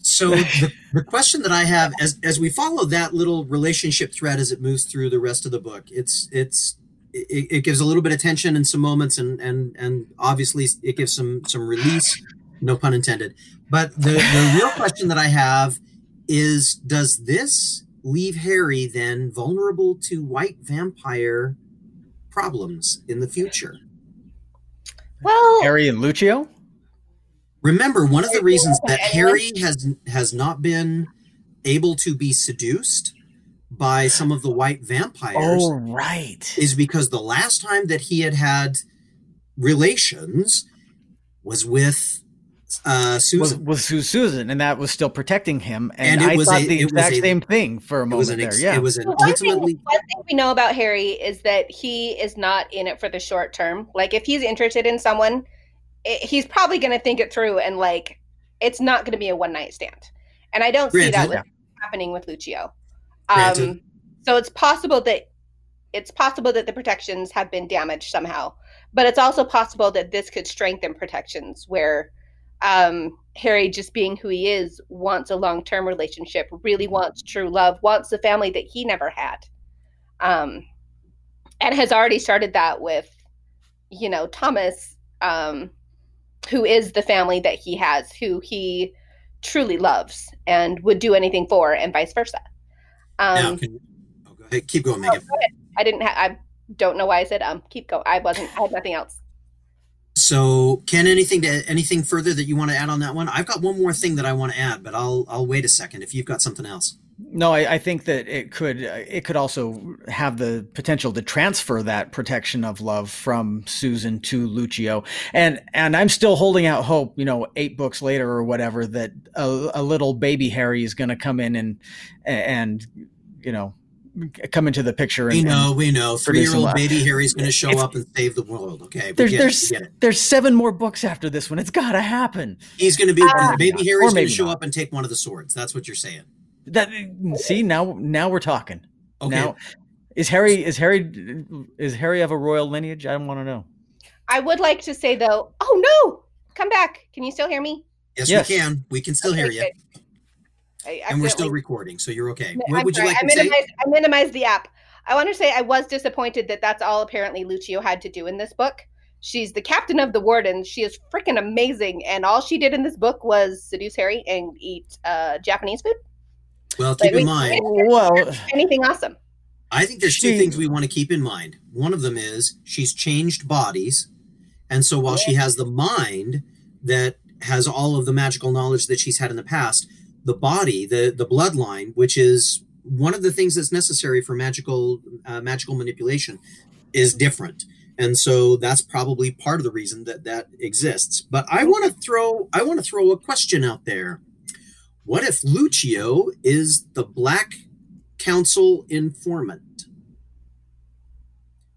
So the, the question that I have as as we follow that little relationship thread as it moves through the rest of the book, it's it's it, it gives a little bit of tension in some moments and and and obviously it gives some some release, no pun intended. But the, the real question that I have is does this leave Harry then vulnerable to white vampire problems in the future? Well, Harry and Luccio. Remember, one of the reasons that Harry has has not been able to be seduced by some of the white vampires Oh, right. is because the last time that he had had relations was with uh, was, Susan. was Su- Susan, and that was still protecting him. And And, it I was thought a- the it exact a- same thing for a It was moment an there. Yeah, it was an Well, one thing, ultimately one thing we know about Harry is that he is not in it for the short term. Like, if he's interested in someone, it, he's probably going to think it through, and like, it's not going to be a one night stand. And I don't see that Granted. with, happening with Luccio. Um, so it's possible that it's possible that the protections have been damaged somehow, but it's also possible that this could strengthen protections where um, Harry, just being who he is, wants a long term relationship, really wants true love, wants the family that he never had, um, and has already started that with, you know, Thomas, um, who is the family that he has, who he truly loves and would do anything for, and vice versa. Now, Um, can, oh, go ahead. keep going, oh, go ahead. I didn't. Ha- I don't know why I said um. Keep going. I wasn't. I had nothing else. So, Kenn, anything to anything further that you want to add on that one? I've got one more thing that I want to add, but I'll I'll wait a second if you've got something else. No, I, I think that it could it could also have the potential to transfer that protection of love from Susan to Luccio, and and I'm still holding out hope. You know, eight books later or whatever, that a, a little baby Harry is going to come in and and you know come into the picture. And, We know, we know. Three year old baby Harry's going to show It's- up and save the world. Okay, we There's get, there's it, we get it. there's seven more books after this one. It's got to happen. He's going to be Uh, baby Harry's going to show not. up and take one of the swords. That's what you're saying. That see now now we're talking. Okay. Now is Harry is Harry is Harry of a royal lineage? I don't want to know. I would like to say though. Oh no! Come back. Can you still hear me? yes, Yes. we can. We can still hear you, good. I and we're still recording, so you're okay. I'm What would you like I to say? minimized, I minimized the app. I want to say I was disappointed that that's all apparently Luccio had to do in this book. She's the captain of the Wardens. She is freaking amazing, and all she did in this book was seduce Harry and eat uh, Japanese food. Well, Like, keep we- in mind, Well, Anything awesome? I think there's two things we want to keep in mind. One of them is she's changed bodies. And so while she has the mind that has all of the magical knowledge that she's had in the past, the body, the the bloodline, which is one of the things that's necessary for magical uh, magical manipulation, is different. And so that's probably part of the reason that that exists. But I want to throw I want to throw a question out there. What if Luccio is the Black Council informant?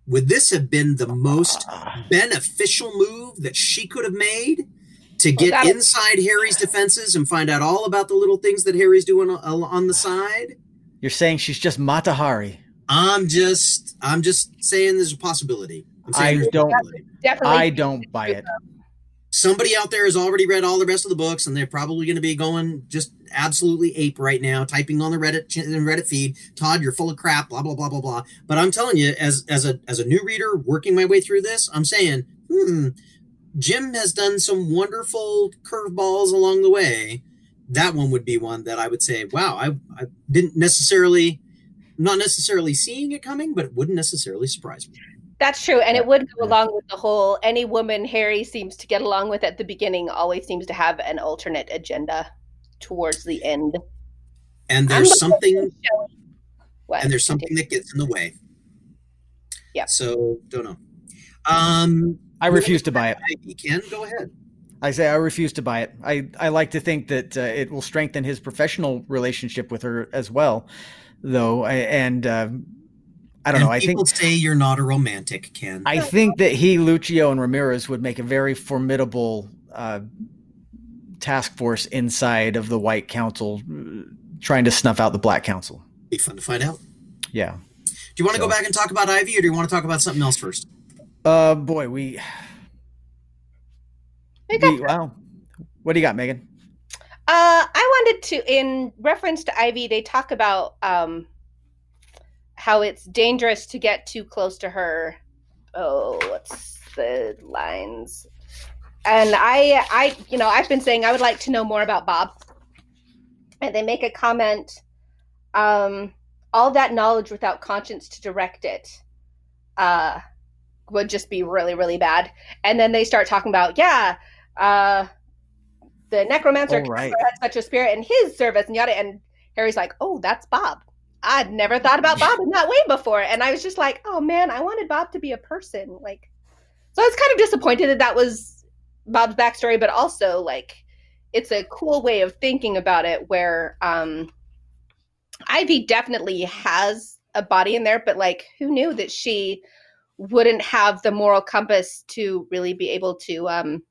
Would this have been the most beneficial move that she could have made to get that- inside Harry's defenses and find out all about the little things that Harry's doing on, on the side? you're saying she's just Matahari. I'm just I'm just saying there's a possibility. I'm saying I there's don't- Definitely. I don't buy it. somebody out there has already read all the rest of the books and they're probably going to be going just absolutely ape right now typing on the reddit ch- reddit feed todd you're full of crap blah blah blah blah blah but i'm telling you as as a as a new reader working my way through this i'm saying hmm jim has done some wonderful curveballs along the way that one would be one that i would say wow i, I didn't necessarily not necessarily seeing it coming but it wouldn't necessarily surprise me That's true, and it would go along with the whole any woman Harry seems to get along with at the beginning always seems to have an alternate agenda towards the end. and there's something at the show. What? and there's something that gets in the way. Yeah. So don't know. Um, I refuse to buy it. you can go ahead. I say I refuse to buy it. I, I like to think that uh, it will strengthen his professional relationship with her as well, though. I, and uh, I don't and know. I think people say you're not a romantic, Kenn. I think that he, Luccio, and Ramirez would make a very formidable uh, task force inside of the White Council, uh, trying to snuff out the Black Council. Be fun to find out. Yeah. Do you want to go back and talk about Ivy, or do you want to talk about something else first? Uh, boy, we. We wow. What do you got, Megan? Uh, I wanted to, in reference to Ivy, they talk about um, how it's dangerous to get too close to her. Oh, what's the lines? And I, I, you know, I've been saying I would like to know more about Bob. And they make a comment. Um, all that knowledge without conscience to direct it, uh, would just be really, really bad. And then they start talking about, yeah, uh, the necromancer Oh, right. had such a spirit in his service and yada. And Harry's like, oh, that's Bob. I'd never thought about Bob in that way before. And I was just like, oh man, I wanted Bob to be a person. Like, so I was kind of disappointed that that was Bob's backstory, but also like it's a cool way of thinking about it where um Ivy definitely has a body in there, but like who knew that she wouldn't have the moral compass to really be able to um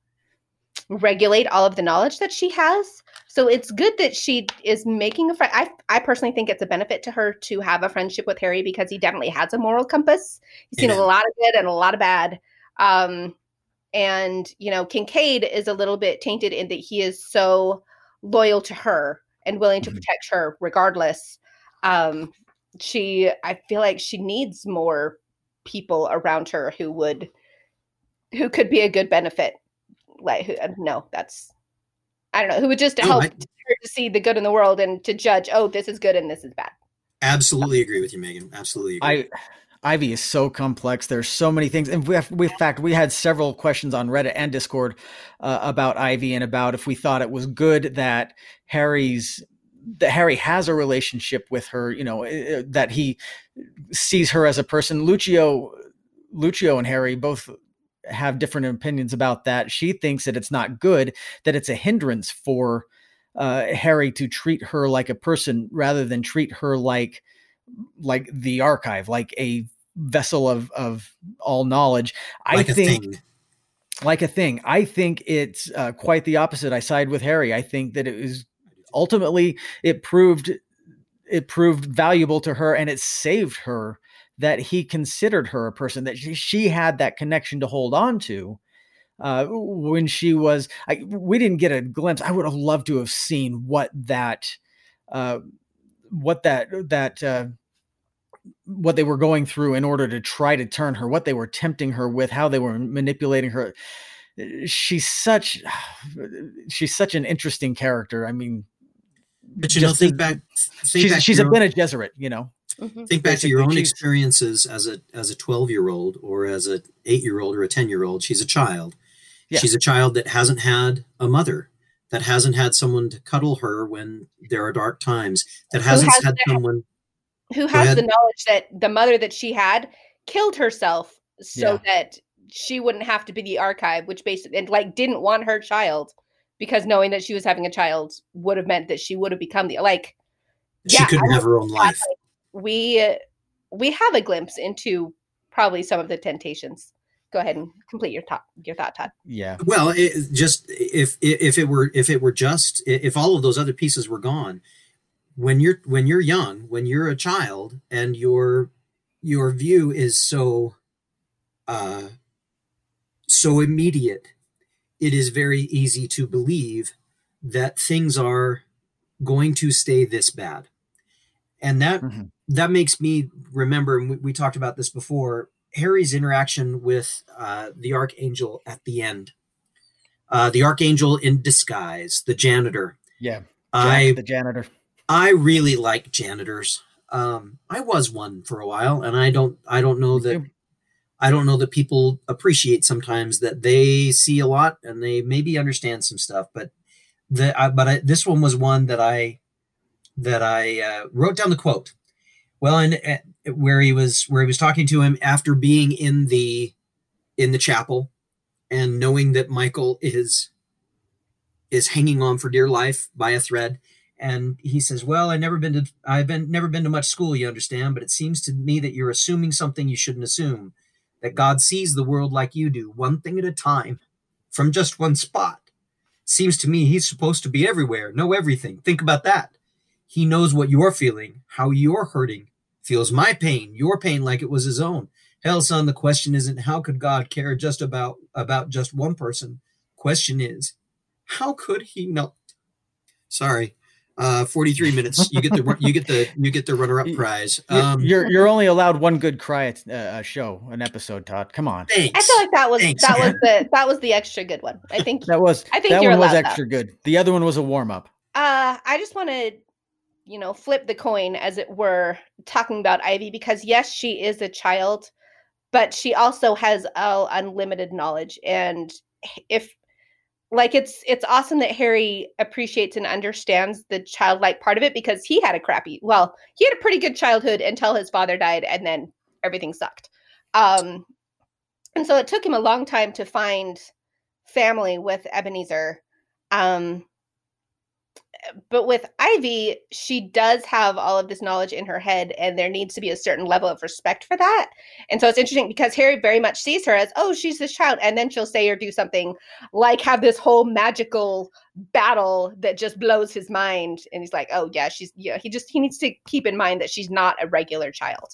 regulate all of the knowledge that she has. So it's good that she is making a friend. I, I personally think it's a benefit to her to have a friendship with Harry because he definitely has a moral compass. He's seen a lot of good and a lot of bad. Um, and you know, Kincaid is a little bit tainted in that he is so loyal to her and willing to mm-hmm. protect her regardless. Um, she, I feel like she needs more people around her who would, who could be a good benefit. Like, who, no, that's I don't know, who would just help I, to see the good in the world and to judge, oh, this is good and this is bad. Absolutely agree with you, Megan. Absolutely agree. I Ivy is so complex. There's so many things, and we have, we, in fact, we had several questions on Reddit and Discord uh, about Ivy and about if we thought it was good that Harry's that Harry has a relationship with her. You know, uh, that he sees her as a person. Luccio, Luccio, and Harry both have different opinions about that. She thinks that it's not good, that it's a hindrance for uh, Harry to treat her like a person rather than treat her like like the archive, like a vessel of of all knowledge. Like I think like a thing. I think it's uh, quite the opposite. I side with Harry. I think that it was ultimately it proved it proved valuable to her and it saved her that he considered her a person that she, she had that connection to hold on to uh, when she was I, we didn't get a glimpse i would have loved to have seen what that uh, what that that uh, what they were going through in order to try to turn her what they were tempting her with how they were manipulating her. She's such she's such an interesting character. I mean but you know think back think she's, back she's a Bene Gesserit you know Mm-hmm. Think back to your own experiences as a as a 12 year old or as a eight year old or a 10 year old. She's a child. Yeah. She's a child that hasn't had a mother, that hasn't had someone to cuddle her when there are dark times, that hasn't has had the, someone who has the knowledge that the mother that she had killed herself so yeah. that she wouldn't have to be the archive, which basically and like didn't want her child because knowing that she was having a child would have meant that she would have become the like she yeah, couldn't have her own life. we we have a glimpse into probably some of the temptations. Go ahead and complete your thought your thought todd. Yeah. Well it just if if it were if it were just if all of those other pieces were gone when you're when you're young when you're a child and your your view is so uh so immediate it is very easy to believe that things are going to stay this bad and that mm-hmm that makes me remember, and we, we, talked about this before, Harry's interaction with uh, the Archangel at the end. Uh, the Archangel in disguise, the janitor. Yeah, Jack, I the janitor. I really like janitors. Um, I was one for a while, and I don't. I don't know that. I don't know that people appreciate sometimes that they see a lot and they maybe understand some stuff, but the I, but I, this one was one that I that I uh, wrote down the quote. Well, and uh, where he was where he was talking to him after being in the in the chapel and knowing that Michael is is hanging on for dear life by a thread. And he says well i never been to i've been never been to much school you understand but it seems to me that you're assuming something you shouldn't assume that god sees the world like you do one thing at a time from just one spot seems to me he's supposed to be everywhere know everything think about that he knows what you're feeling how you're hurting feels my pain, your pain like it was his own. Hell, son, the question isn't how could God care just about about just one person. Question is, how could he not? Sorry. Uh, 43 minutes. You get the you get the you get the runner up prize. Um, you're you're only allowed one good cry at uh, a show, an episode. Todd, come on. Thanks. I feel like that was Thanks. that was the that was the extra good one. I think that was I think that one was extra that. good. The other one was a warm up. Uh, I just want to you know, flip the coin, as it were, talking about Ivy, because yes, she is a child, but she also has all unlimited knowledge. And if like it's it's awesome that Harry appreciates and understands the childlike part of it because he had a crappy well, he had a pretty good childhood until his father died and then everything sucked. Um and so it took him a long time to find family with Ebenezer. Um, but with Ivy, she does have all of this knowledge in her head, and there needs to be a certain level of respect for that. And so it's interesting because Harry very much sees her as, oh, she's this child, and then she'll say or do something like have this whole magical battle that just blows his mind, and he's like, oh yeah, she's yeah. He just he needs to keep in mind that she's not a regular child.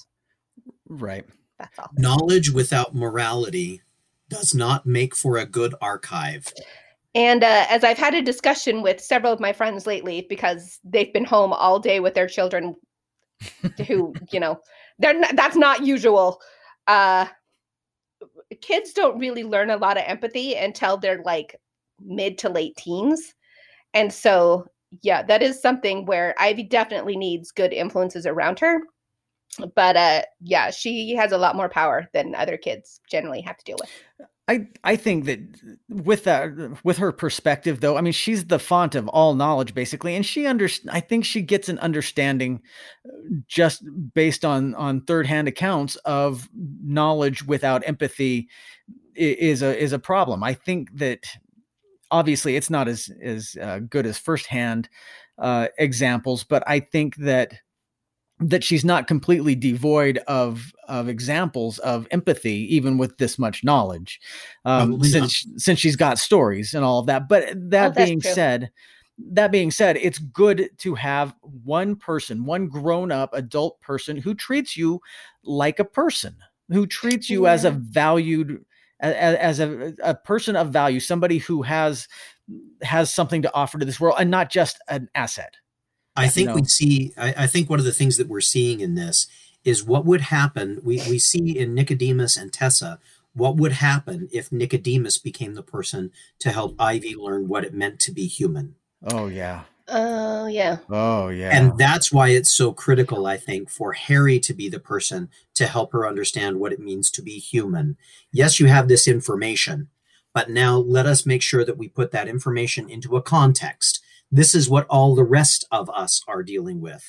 Right. That's all. Knowledge without morality does not make for a good archive. And uh, as I've had a discussion with several of my friends lately, because they've been home all day with their children, who you know, they're not, that's not usual. Uh, kids don't really learn a lot of empathy until they're like mid to late teens, and so yeah, that is something where Ivy definitely needs good influences around her. But uh, yeah, she has a lot more power than other kids generally have to deal with. I I think that with that with her perspective though, I mean she's the font of all knowledge basically and she under I think she gets an understanding uh, just based on on third-hand accounts of knowledge without empathy is a is a problem. I think that obviously it's not as as uh, good as first-hand uh, examples, but I think that that she's not completely devoid of of examples of empathy even with this much knowledge um, since not. since she's got stories and all of that but that oh, being true. said that being said it's good to have one person one grown up adult person who treats you like a person who treats you yeah. as a valued as, as a, a person of value somebody who has has something to offer to this world and not just an asset I think you know? we see. I, I, think one of the things that we're seeing in this is what would happen. We we see in Nicodemus and Tessa what would happen if Nicodemus became the person to help Ivy learn what it meant to be human. Oh yeah. Oh yeah. Oh yeah. And that's why it's so critical, I think, for Harry to be the person to help her understand what it means to be human. Yes, you have this information, but now let us make sure that we put that information into a context this is what all the rest of us are dealing with.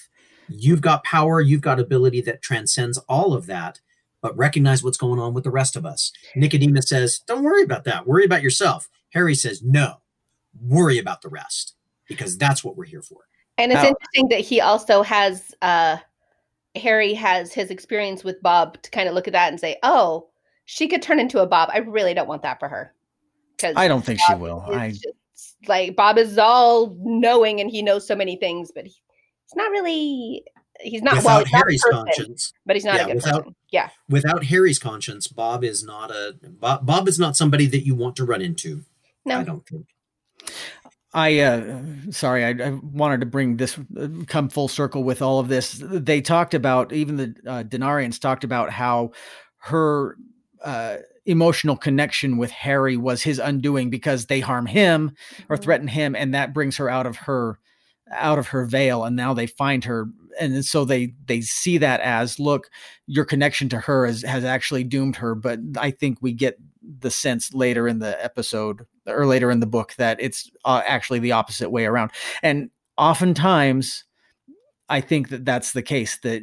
You've got power, you've got ability that transcends all of that, but recognize what's going on with the rest of us. Nicodemus says, Don't worry about that. Worry about yourself. Harry says, No, worry about the rest because that's what we're here for. And it's interesting that he also has, uh, Harry has his experience with Bob to kind of look at that and say, Oh, she could turn into a Bob. I really don't want that for her. Because I don't think Bob she will. I just, like Bob is all knowing and he knows so many things, but he's not really he's not without well, he's Harry's not person, conscience. But he's not yeah, a good without, person. Yeah. Without Harry's conscience, Bob is not a Bob, Bob is not somebody that you want to run into. No. I don't think. I uh, sorry, I, I, wanted to bring this come full circle with all of this. They talked about even the uh, Denarians talked about how her uh, emotional connection with Harry was his undoing because they harm him or mm-hmm. threaten him, and that brings her out of her out of her veil and now they find her and so they they see that as look your connection to her has has actually doomed her but i think we get the sense later in the episode or later in the book that it's uh, actually the opposite way around and oftentimes I think that that's the case. That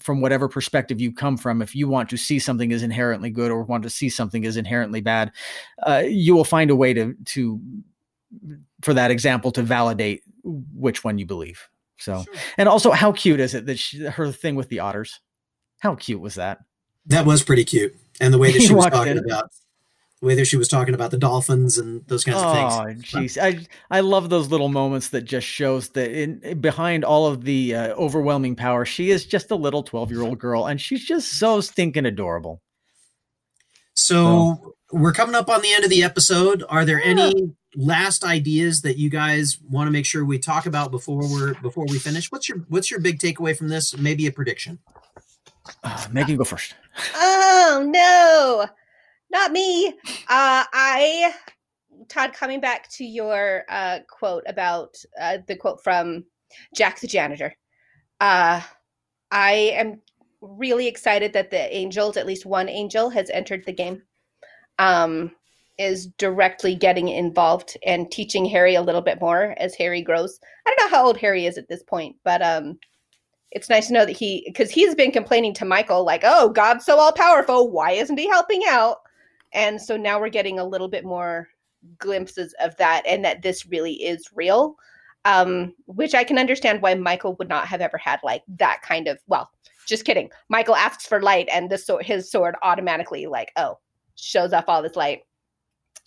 from whatever perspective you come from, if you want to see something as inherently good or want to see something as inherently bad, uh, you will find a way to to for that example to validate which one you believe. So, sure. and also, how cute is it that she, her thing with the otters? How cute was that? That was pretty cute, and the way that she was talking about the way that she was talking about the dolphins and those kinds oh, of things. Oh, jeez, I I love those little moments that just shows that in behind all of the uh, overwhelming power, she is just a little twelve year old girl, and she's just so stinking adorable. So, so we're coming up on the end of the episode. Are there yeah. any last ideas that you guys want to make sure we talk about before we're before we finish? What's your what's your big takeaway from this? Maybe a prediction. Uh, Megan, go first. Oh no not me. Uh, I, Todd, coming back to your uh, quote about uh, the quote from Jack the janitor. Uh, I am really excited that the angels, at least one angel, has entered the game. Um, is directly getting involved and teaching Harry a little bit more as Harry grows. I don't know how old Harry is at this point, but um, it's nice to know that he because he's been complaining to Michael like, "Oh, God's so all powerful, why isn't he helping out?" And so now we're getting a little bit more glimpses of that and that this really is real. Um, which I can understand why Michael would not have ever had like that kind of well, just kidding. Michael asks for light and the sword his sword automatically like, oh, shows off all this light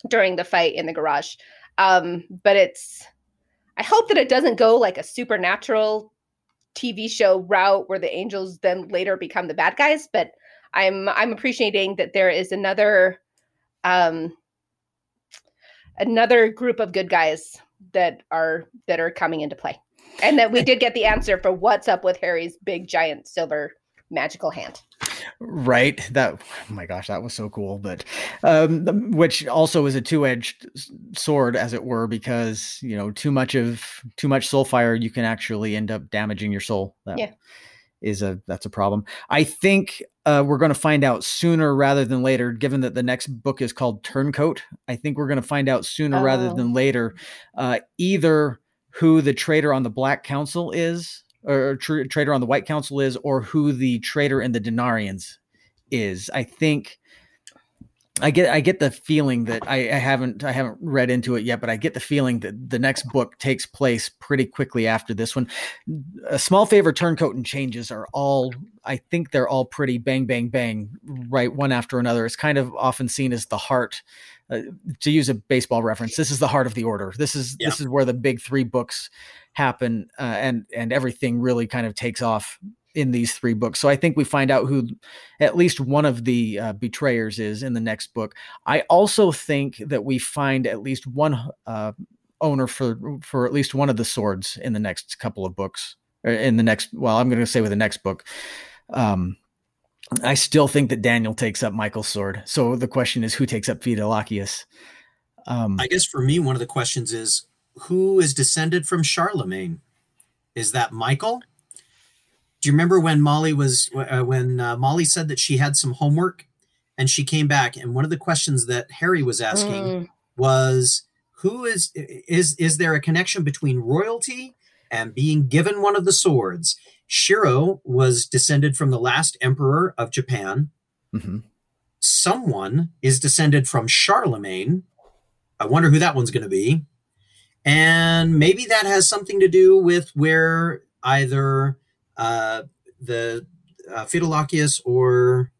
during the fight in the garage. Um, but it's I hope that it doesn't go like a supernatural TV show route where the angels then later become the bad guys, but I'm I'm appreciating that there is another um another group of good guys that are that are coming into play. And that we did get the answer for what's up with Harry's big giant silver magical hand. Right. That oh my gosh, that was so cool. But um which also is a two-edged sword as it were because, you know, too much of too much soul fire you can actually end up damaging your soul. That Yeah. Is a that's a problem. I think uh, we're going to find out sooner rather than later. Given that the next book is called Turncoat, I think we're going to find out sooner rather Oh. than later. Uh, either who the traitor on the Black Council is, or tr- traitor on the White Council is, or who the traitor in the Denarians is. I think. I get I get the feeling that I, I haven't I haven't read into it yet, but I get the feeling that the next book takes place pretty quickly after this one. A small favor, turncoat, and changes are all I think they're all pretty bang bang bang right one after another. It's kind of often seen as the heart. Uh, to use a baseball reference, this is the heart of the order. This is Yeah. this is where the big three books happen, uh, and and everything really kind of takes off in these three books. So I think we find out who at least one of the uh, betrayers is in the next book. I also think that we find at least one uh, owner for for at least one of the swords in the next couple of books. Or in the next, well, I'm going to say with the next book. Um, I still think that Daniel takes up Michael's sword. So the question is, who takes up Fidelacchius? Um, I guess for me, one of the questions is who is descended from Charlemagne? Is that Michael? Do you remember when Molly was uh, when uh, Molly said that she had some homework and she came back and one of the questions that Harry was asking Mm, was who is is is there a connection between royalty and being given one of the swords? Shiro was descended from the last emperor of Japan. mhm. Someone is descended from Charlemagne. I wonder who that one's going to be. And maybe that has something to do with where either uh, the uh, Fidelacchius or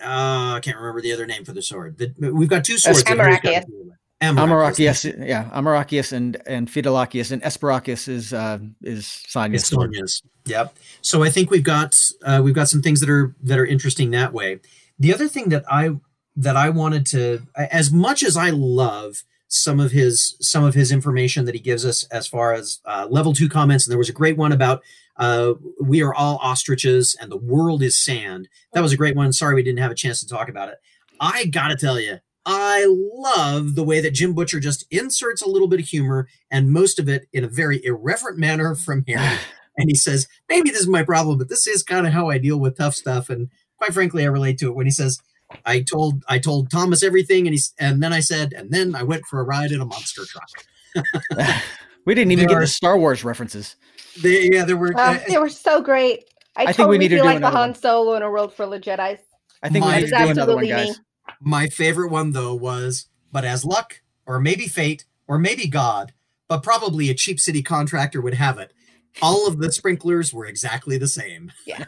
uh, I can't remember the other name for the sword. The, we've got two swords. that Harry's got to Amoracchius. Amoracchius. Amoracchius, yeah, Amoracchius and and Fidelacchius and Esperacchius is uh, is Sanya's It's sword. Sanya's. Yep. So I think we've got uh, we've got some things that are that are interesting that way. The other thing that I that I wanted to, as much as I love some of his some of his information that he gives us as far as uh, level two comments, and there was a great one about uh, we are all ostriches and the world is sand. That was a great one. Sorry we didn't have a chance to talk about it. I gotta tell you, I love the way that Jim Butcher just inserts a little bit of humor and most of it in a very irreverent manner from Harry. and he says, maybe this is my problem, but this is kind of how I deal with tough stuff. And quite frankly, I relate to it when he says, I told I told Thomas everything, and he's and then I said, and then I went for a ride in a monster truck. we didn't even There get are- the Star Wars references. They, yeah, there were. uh, uh, they were so great. I, I think totally we need to feel do like the Han. Solo in a world full of Jedi's. I think we need to do another one, guys. me. my favorite one though was, but as luck, or maybe fate, or maybe God, but probably a cheap city contractor would have it. All of the sprinklers were exactly the same. Yeah.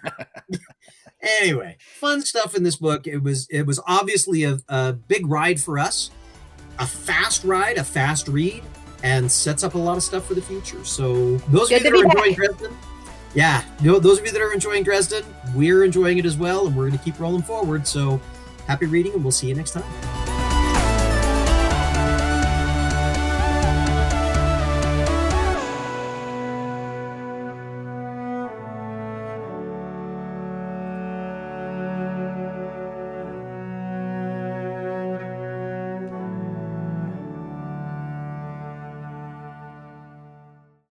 anyway, fun stuff in this book. It was it was obviously a, a big ride for us, a fast ride, a fast read, and sets up a lot of stuff for the future. So those Good of you that are enjoying Dresden, yeah, you know, those of you that are enjoying Dresden, we're enjoying it as well, and we're going to keep rolling forward. So happy reading, and we'll see you next time.